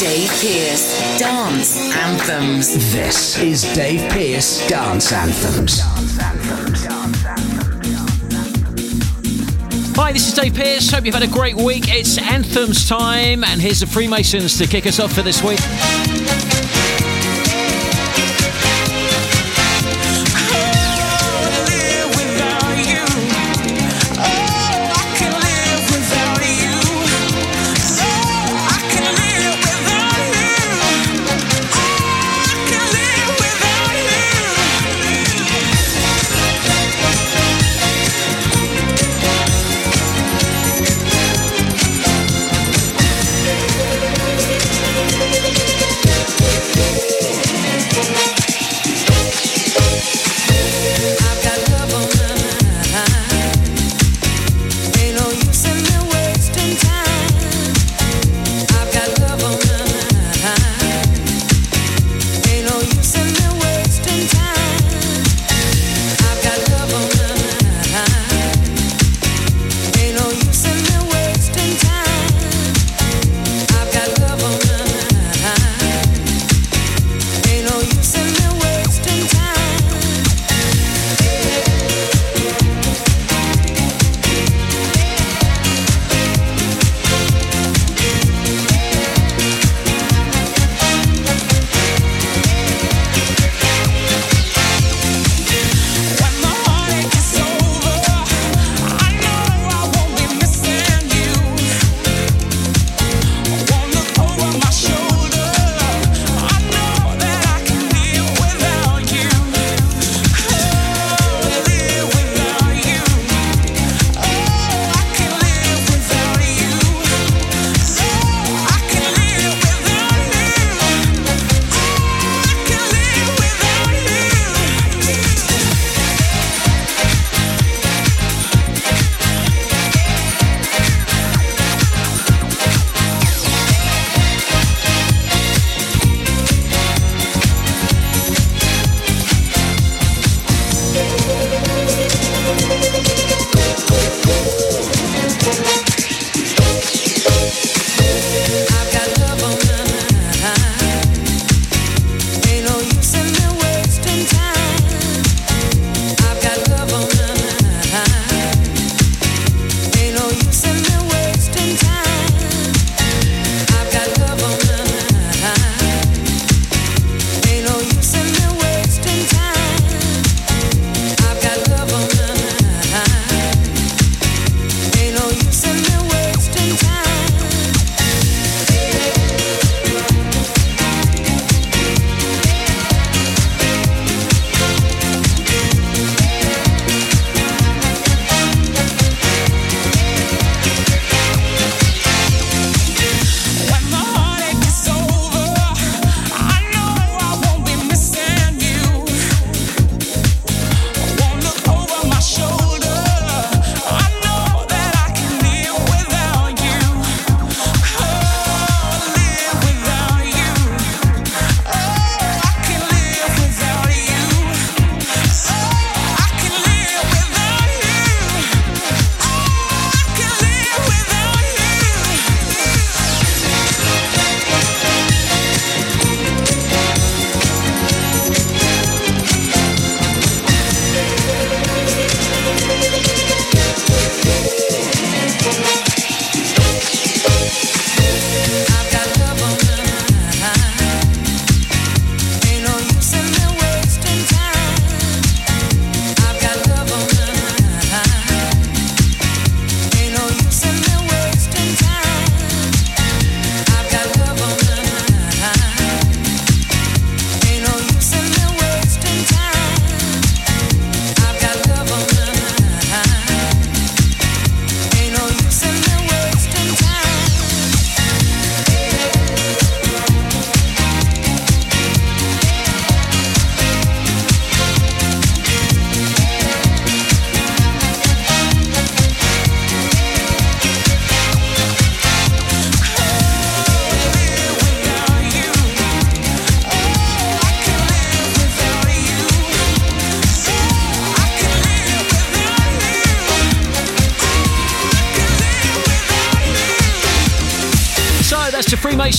Dave Pearce Dance Anthems. This is Dave Pearce Dance Anthems. Hi, this is Dave Pearce. Hope you've had a great week. It's Anthems time, and here's the Freemasons to kick us off for this week.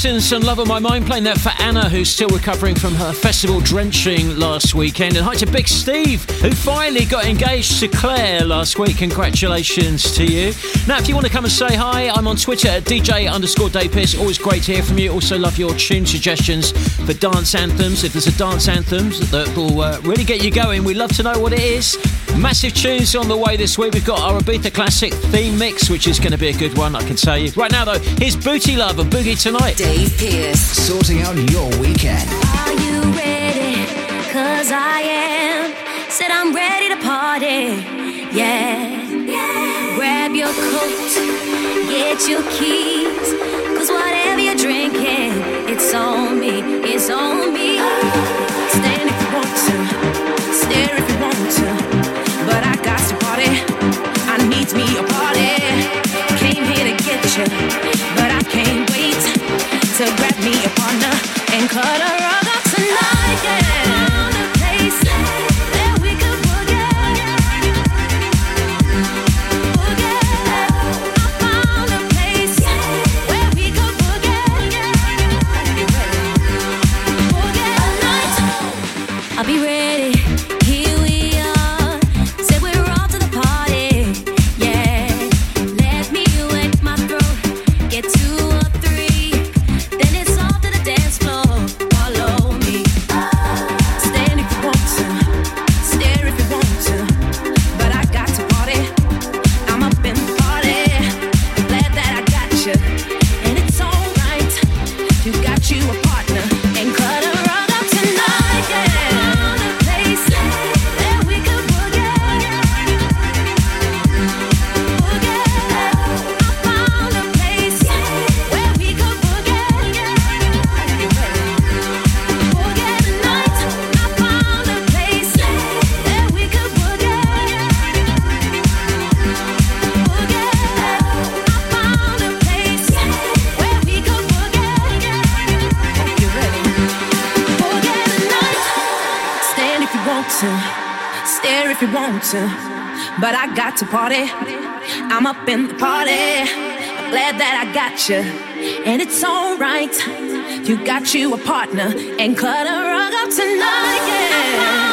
And Love on My Mind, playing that for Anna, who's still recovering from her festival drenching last weekend. And hi to Big Steve, who finally got engaged to Claire last week. Congratulations to you. Now, if you want to come and say hi, I'm on Twitter at DJ underscore Dave Pearce. Always great to hear from you. Also, love your tune suggestions for dance anthems. If there's a dance anthem that will uh, really get you going, we'd love to know what it is. Massive tunes on the way this week. We've got our Ibiza Classic theme mix, which is going to be a good one, I can tell you. Right now, though, here's Booty Luv and Boogie Tonight. Dave Pearce. Sorting out your weekend. Are you ready? Cause I am. Said I'm ready to party. Yeah. yeah. Grab your coat, get your keys. Cause whatever you're drinking, it's on me. It's on me. Oh. Stand if you want to, stare if you want to. But I can't wait to grab me a partner and cut her up to party. I'm up in the party. I'm glad that I got you, and it's alright. You got you a partner, and cut a rug up tonight. Yeah.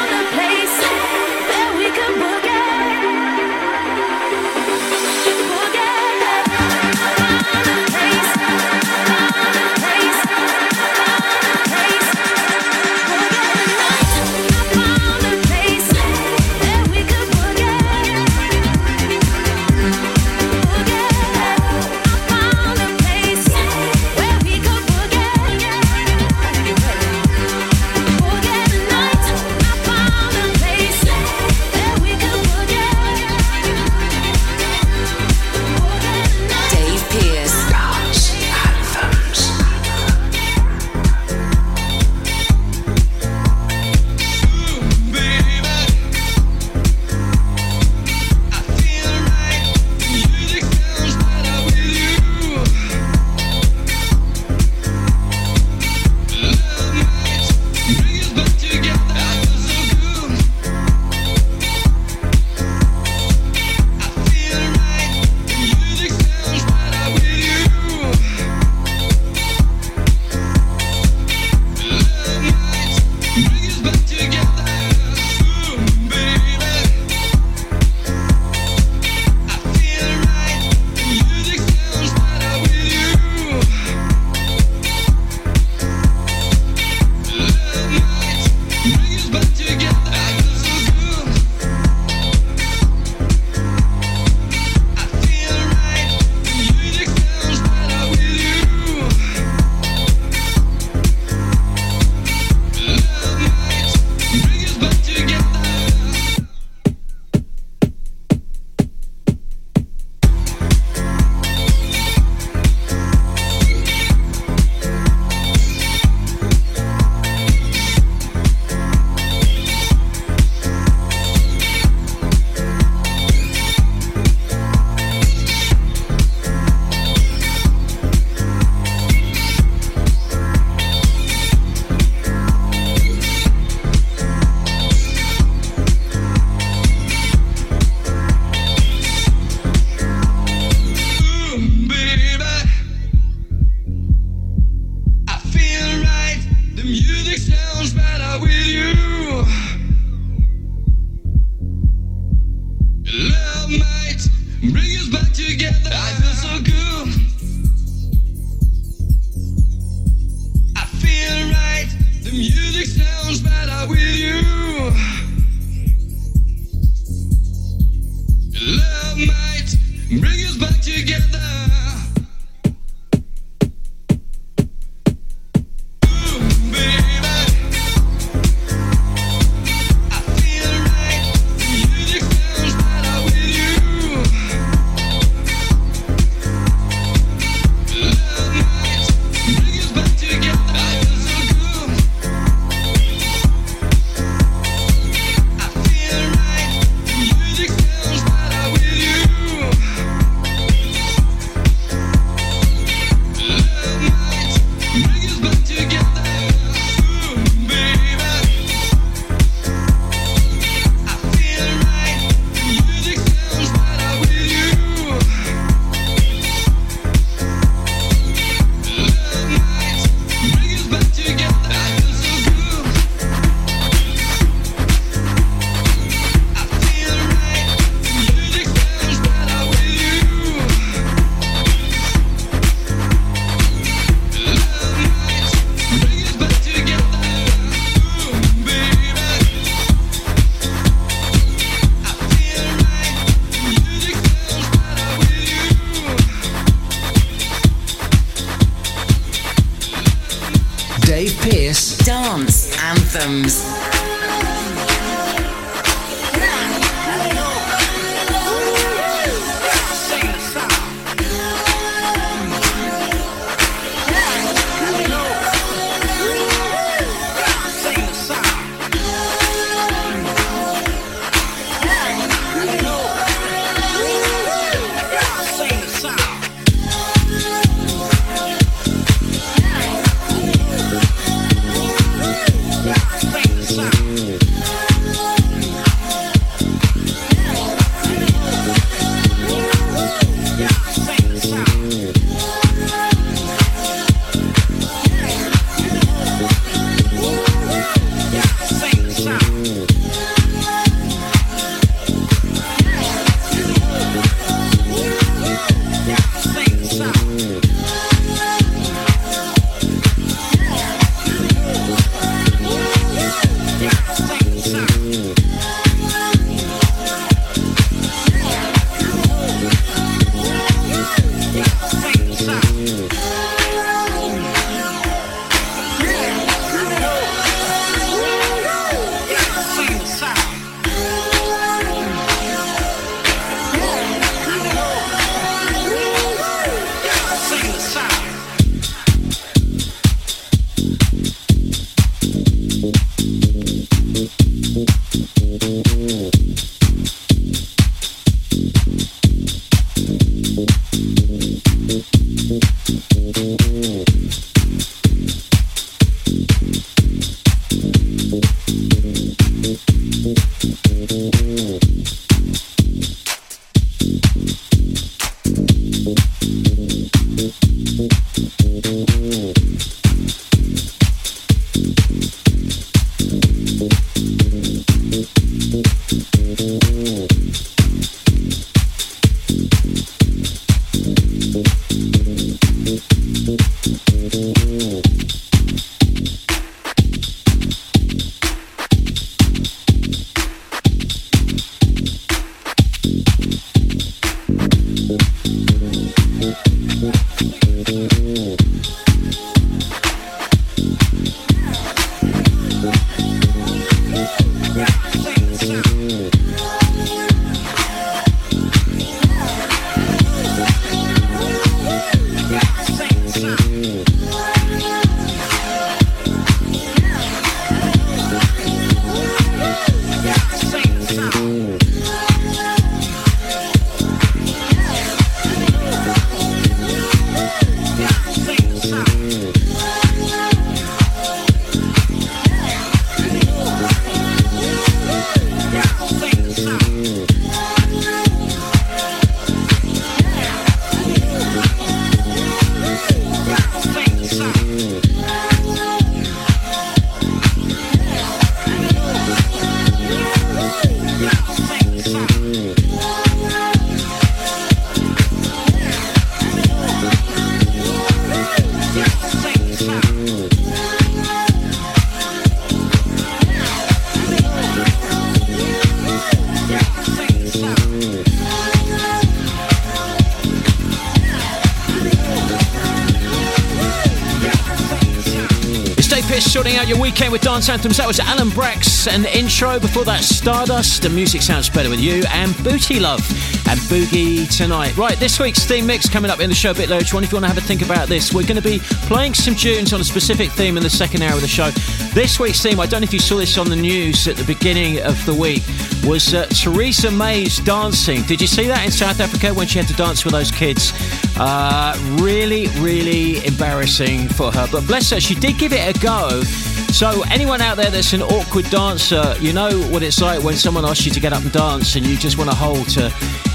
Weekend with dance anthems. That was Alan Braxe and the intro. Before that, Stardust. The music sounds better with you. And Booty Luv and Boogie Tonight. Right, this week's theme mix coming up in the show a bit later on. If you want to have a think about this, we're going to be playing some tunes on a specific theme in the second hour of the show. This week's theme, I don't know if you saw this on the news at the beginning of the week, was uh, Theresa May's dancing. Did you see that in South Africa when she had to dance with those kids? Uh, really, really embarrassing for her. But bless her, she did give it a go. So, anyone out there that's an awkward dancer, you know what it's like when someone asks you to get up and dance and you just want to hold to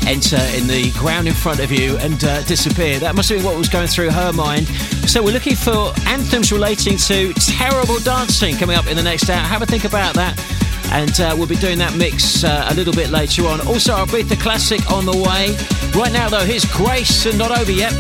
enter in the ground in front of you and uh, disappear. That must have been what was going through her mind. So, we're looking for anthems relating to terrible dancing coming up in the next hour. Have a think about that and uh, we'll be doing that mix uh, a little bit later on. Also, our Beat the Classic on the way. Right now, though, here's Grace and Not Over Yet.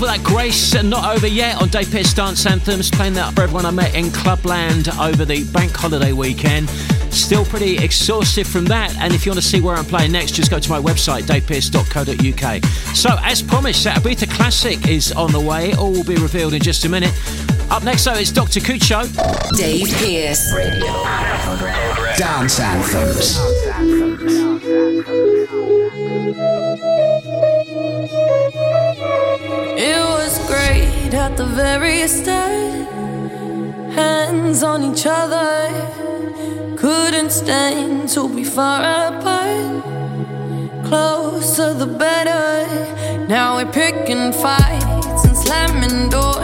That, Grace, not over yet on Dave Pearce Dance Anthems, playing that for everyone I met in Clubland over the bank holiday weekend. Still pretty exhaustive from that, and if you want to see where I'm playing next, just go to my website, davepearce.co.uk. So, as promised, that Ibiza Classic is on the way, all will be revealed in just a minute. Up next, though, it's Dr. Kucho. Dave Pearce. Radio. Dance Anthems. at the very start. Hands on each other, couldn't stand to be far apart. Closer the better. Now we're picking fights and slamming doors.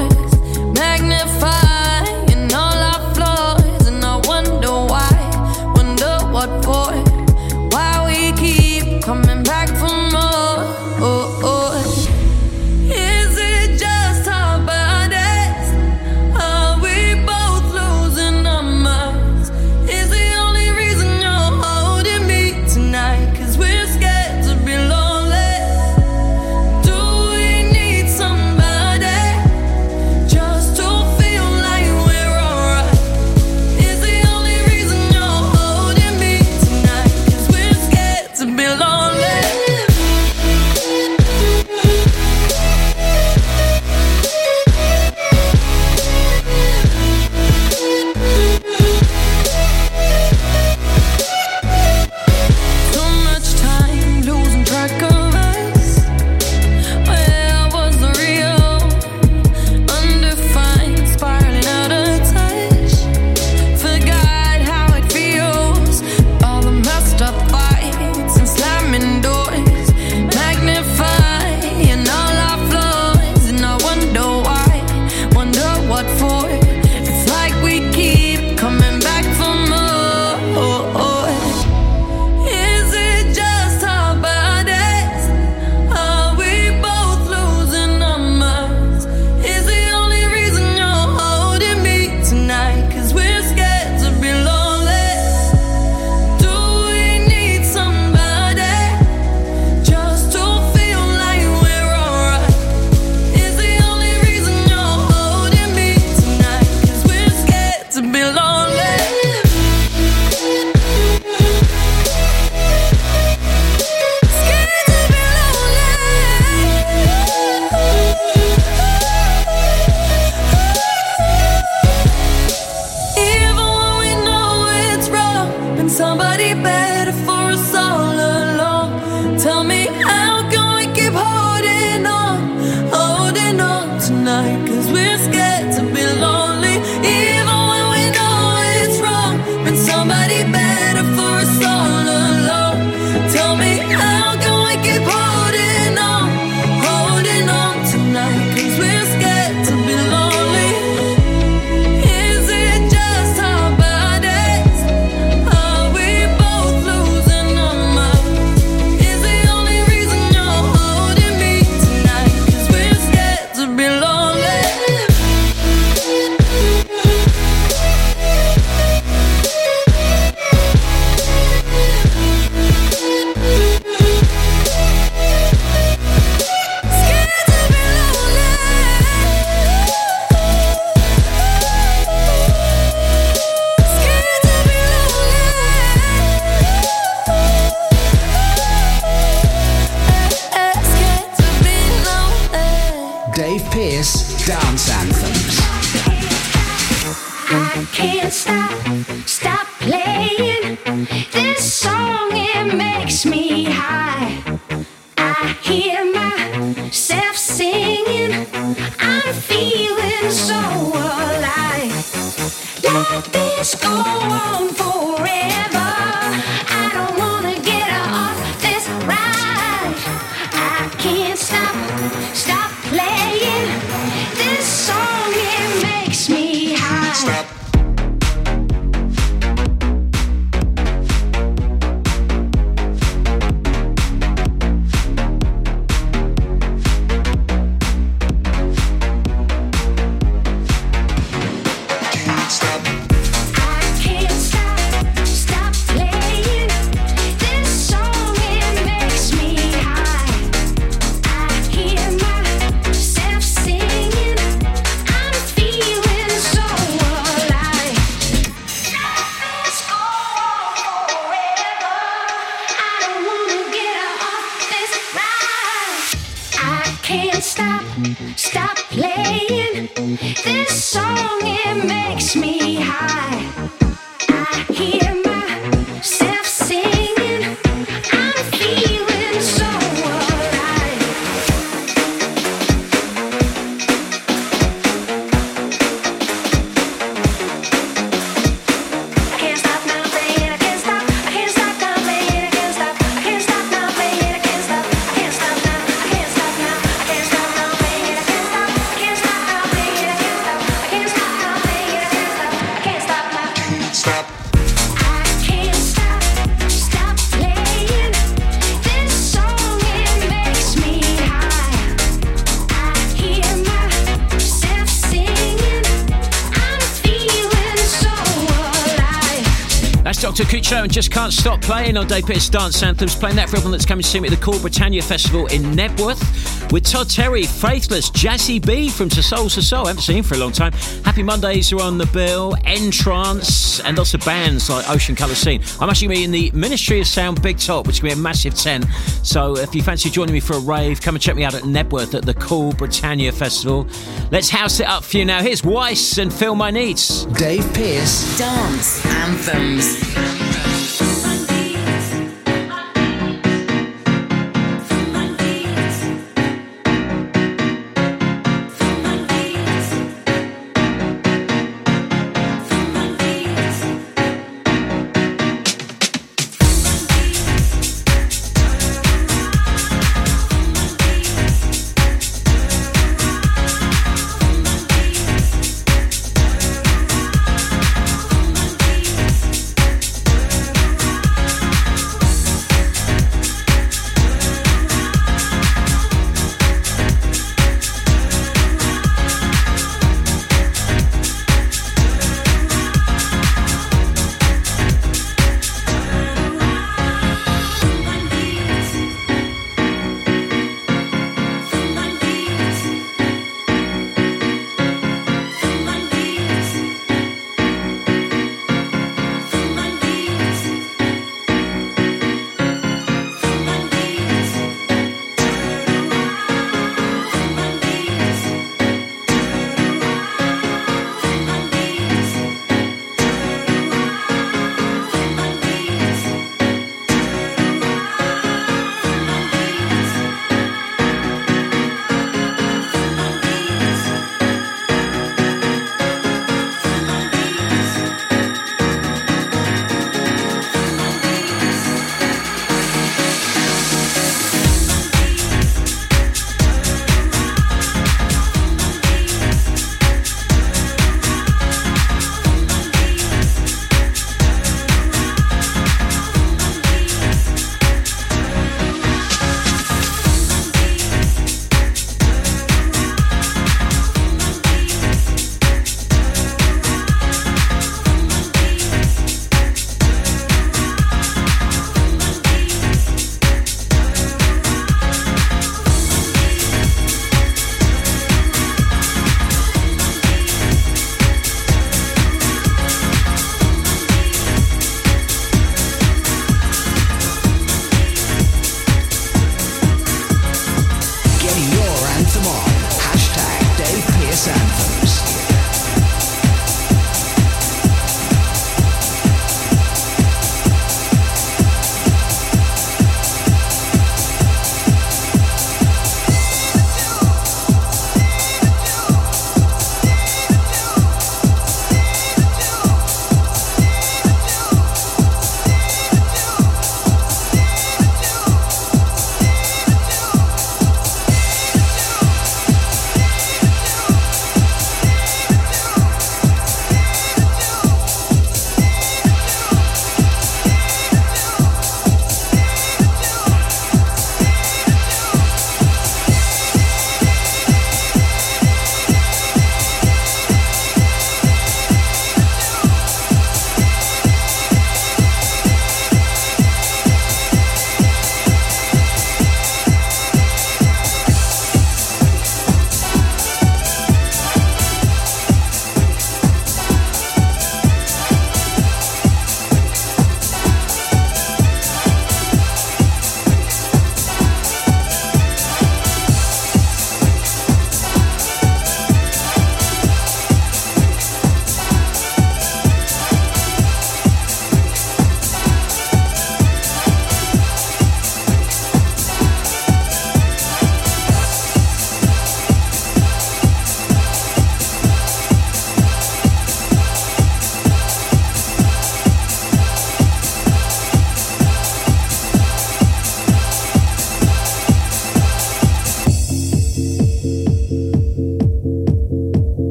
Show me just can't stop playing on Dave Pearce Dance Anthems. Playing that for everyone that's coming to see me at the Cool Britannia Festival in Knebworth with Todd Terry, Faithless, Jazzy B from To Soul to Soul. I haven't seen him for a long time. Happy Mondays are on the bill, N-Trance, and lots of bands like Ocean Colour Scene. I'm actually going to be in the Ministry of Sound Big Top, which will be a massive 10. So if you fancy joining me for a rave, come and check me out at Knebworth at the Cool Britannia Festival. Let's house it up for you now. Here's Weiss and Feel My Needs. Dave Pearce. Dance Anthems.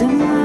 Tune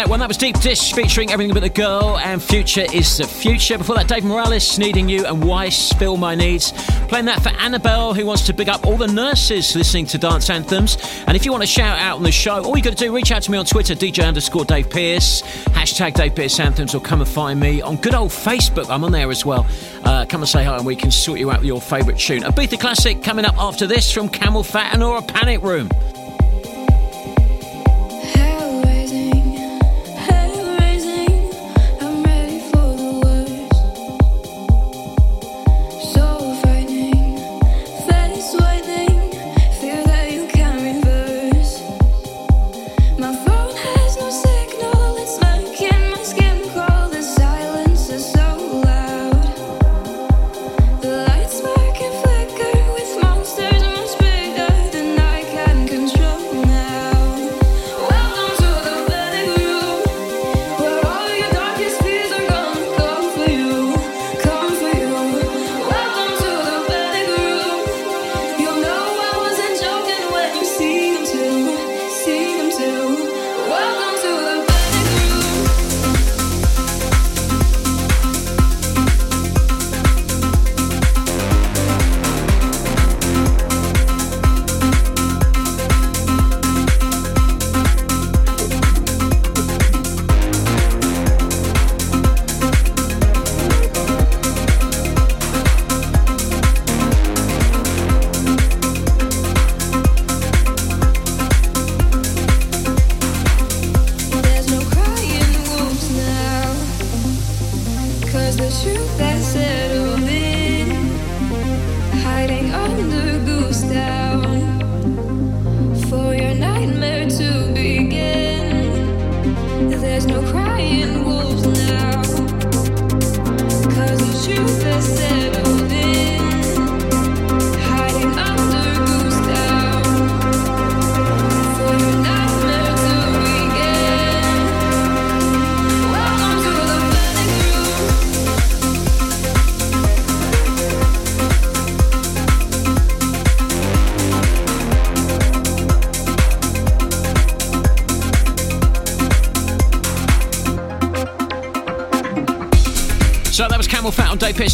that one. That was Deep Dish featuring Everything But the Girl and Future of the Future. Before that, Dave Morales, Needing You and Weiss Feel My Needs. Playing that for Annabelle, who wants to big up all the nurses listening to dance anthems. And if you want to shout out on the show, all you got to do, reach out to me on Twitter, DJ underscore Dave Pearce, hashtag Dave Pearce Anthems, or come and find me on good old Facebook. I'm on there as well. Uh, come and say hi and we can sort you out with your favourite tune. A Ibiza Classic coming up after this from CamelPhat and Au/Ra Panic Room.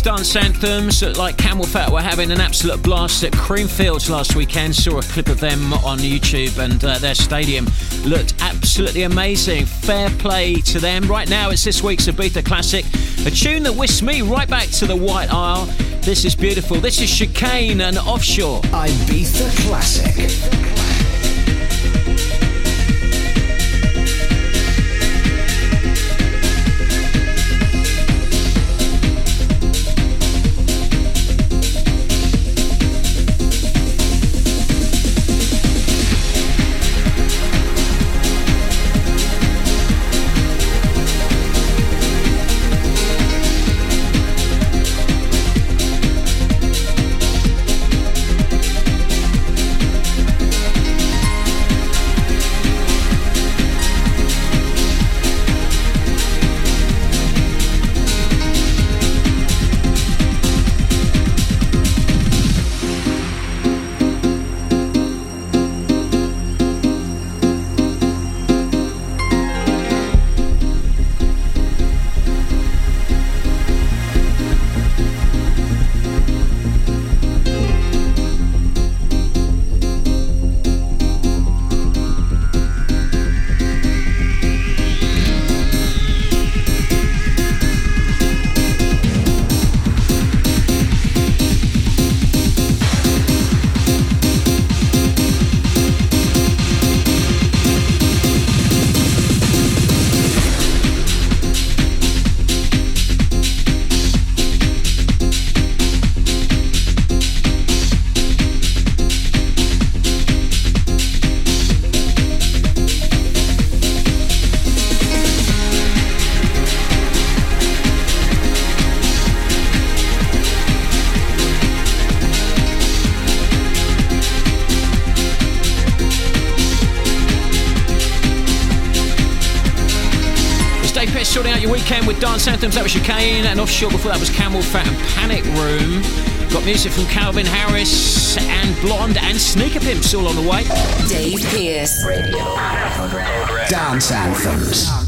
Dance Anthems. Like CamelPhat were having an absolute blast at Creamfields last weekend. Saw a clip of them on YouTube and uh, their stadium looked absolutely amazing. Fair play to them. Right now it's this week's Ibiza Classic, a tune that whisks me right back to the White Isle. This is beautiful. This is Chicane and Offshore. Ibiza Classic. Dance Anthems, that was Chicane, and offshore before that was CamelPhat and Panic Room. Got music from Calvin Harris and Blonde and Sneaker Pimps all on the way. Dave Pearce. Radio. Dance Anthems. Dance Anthems.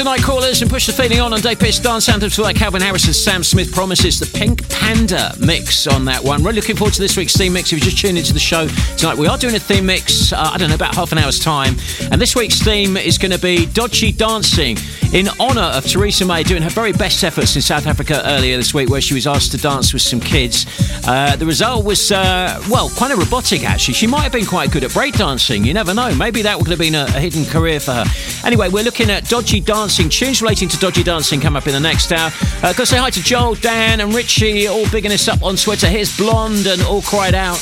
That's the Nightcrawlers and push the feeling on on Dave Pearce Dance Anthems for like Calvin Harris and Sam Smith promises the Pink Panda mix on that one. Really looking forward to this week's theme mix. If you just tuned into the show tonight, we are doing a theme mix, uh, I don't know, about half an hour's time. And this week's theme is going to be dodgy dancing in honour of Theresa May doing her very best efforts in South Africa earlier this week, where she was asked to dance with some kids. Uh, the result was, uh, well, quite a robotic actually. She might have been quite good at breakdancing. You never know. Maybe that would have been a, a hidden career for her. Anyway, we're looking at dodgy dancing tunes relating to dodgy dancing come up in the next hour. Uh, gotta say hi to Joel, Dan, and Richie, all bigging us up on Twitter. Here's Blonde and All Cried Out.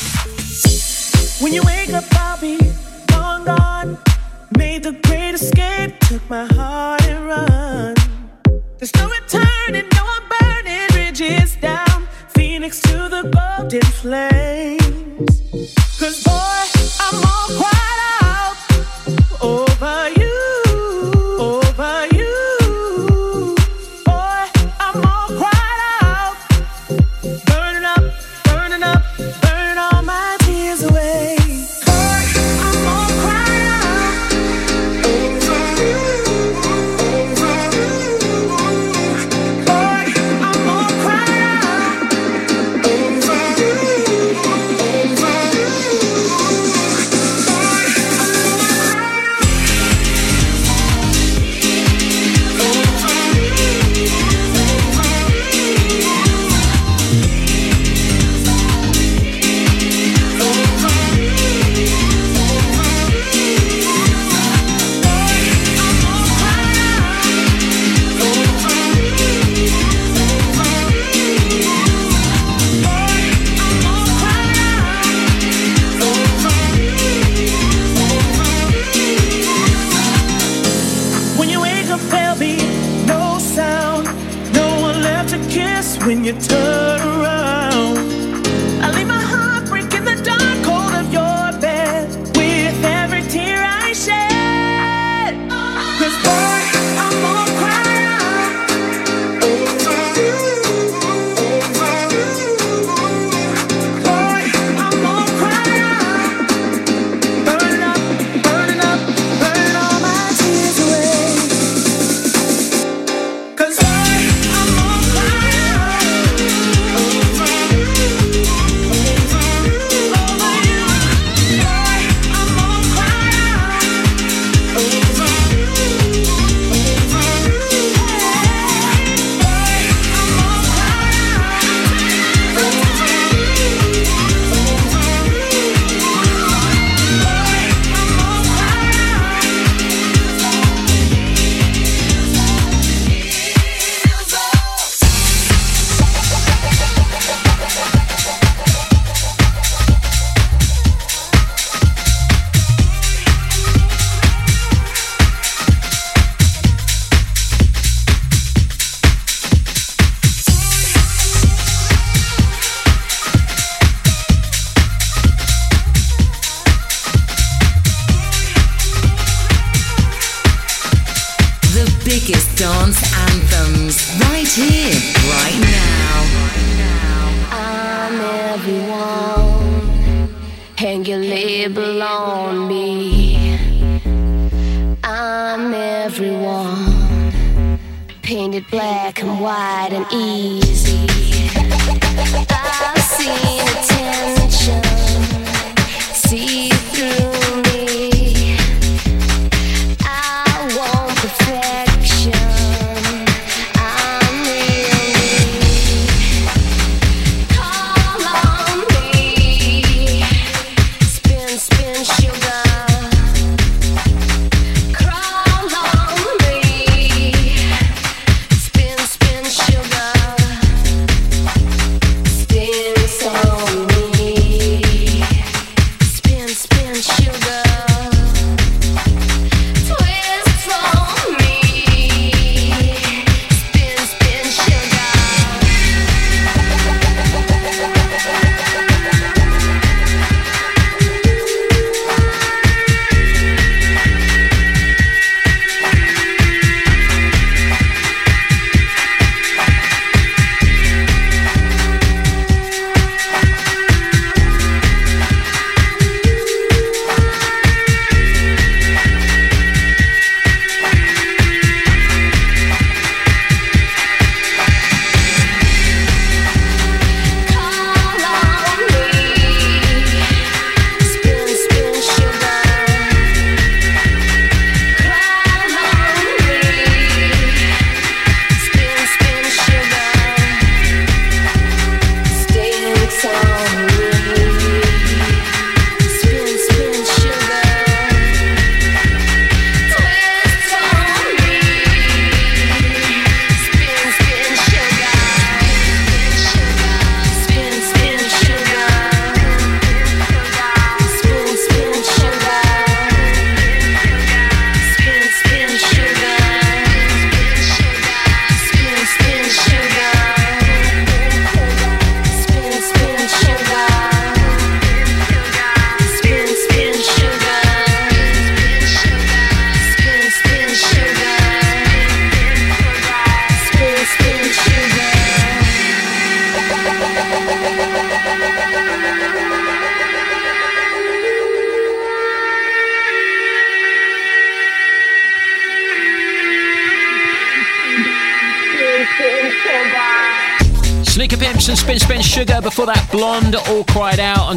When you wake up, I'll be long gone. Made the great escape, took my heart and run. There's no returning, no burning down. Phoenix to the golden flames. Cause boy,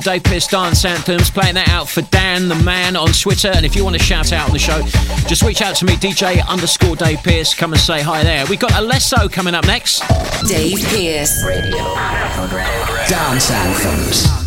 Dave Pearce Dance Anthems. Playing that out for Dan the Man on Twitter. And if you want to shout out on the show, just reach out to me, DJ underscore Dave Pearce. Come and say hi there. We've got Alesso coming up next. Dave Pearce. Radio dance Anthems.